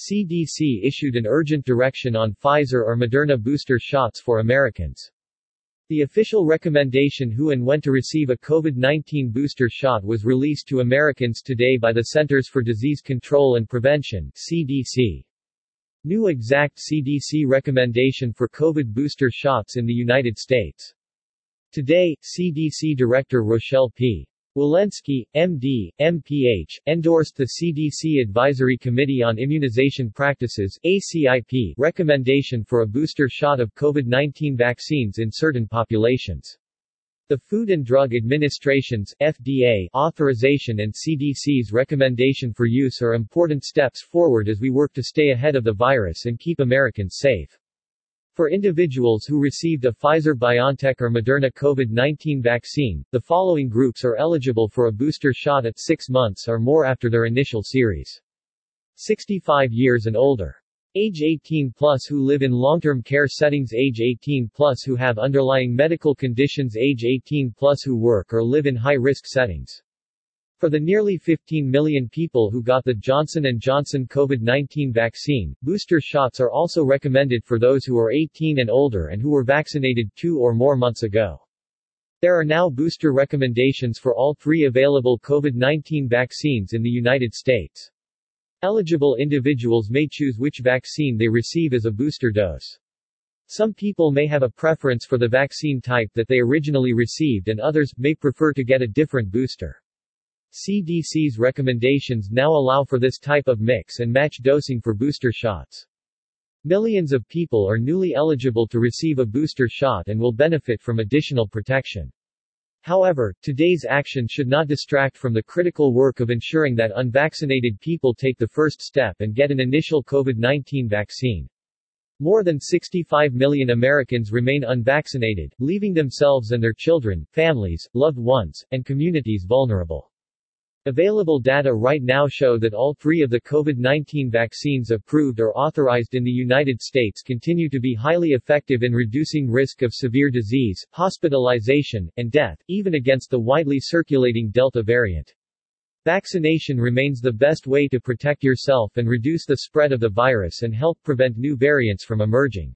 CDC issued an urgent direction on Pfizer or Moderna booster shots for Americans. The official recommendation who and when to receive a COVID-19 booster shot was released to Americans today by the Centers for Disease Control and Prevention CDC. New exact CDC recommendation for COVID booster shots in the United States. Today, CDC Director Rochelle P. Walensky, MD, MPH, endorsed the CDC Advisory Committee on Immunization Practices ACIP recommendation for a booster shot of COVID-19 vaccines in certain populations. The Food and Drug Administration's FDA authorization and CDC's recommendation for use are important steps forward as we work to stay ahead of the virus and keep Americans safe. For individuals who received a Pfizer-BioNTech or Moderna COVID-19 vaccine, the following groups are eligible for a booster shot at 6 months or more after their initial series. 65 years and older. Age 18 plus who live in long-term care settings Age 18 plus who have underlying medical conditions Age 18 plus who work or live in high-risk settings. For the nearly 15 million people who got the Johnson & Johnson COVID-19 vaccine, booster shots are also recommended for those who are 18 and older and who were vaccinated two or more months ago. There are now booster recommendations for all three available COVID-19 vaccines in the United States. Eligible individuals may choose which vaccine they receive as a booster dose. Some people may have a preference for the vaccine type that they originally received and others may prefer to get a different booster. CDC's recommendations now allow for this type of mix and match dosing for booster shots. Millions of people are newly eligible to receive a booster shot and will benefit from additional protection. However, today's action should not distract from the critical work of ensuring that unvaccinated people take the first step and get an initial COVID-19 vaccine. More than 65 million Americans remain unvaccinated, leaving themselves and their children, families, loved ones, and communities vulnerable. Available data right now show that all three of the COVID-19 vaccines approved or authorized in the United States continue to be highly effective in reducing risk of severe disease, hospitalization, and death, even against the widely circulating Delta variant. Vaccination remains the best way to protect yourself and reduce the spread of the virus and help prevent new variants from emerging.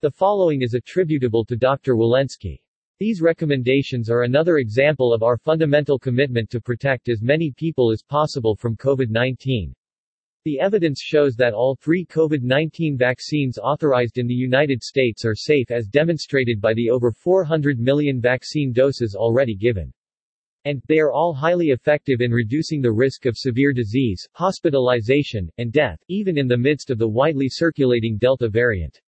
The following is attributable to Dr. Walensky. These recommendations are another example of our fundamental commitment to protect as many people as possible from COVID-19. The evidence shows that all three COVID-19 vaccines authorized in the United States are safe as demonstrated by the over 400 million vaccine doses already given. And, they are all highly effective in reducing the risk of severe disease, hospitalization, and death, even in the midst of the widely circulating Delta variant.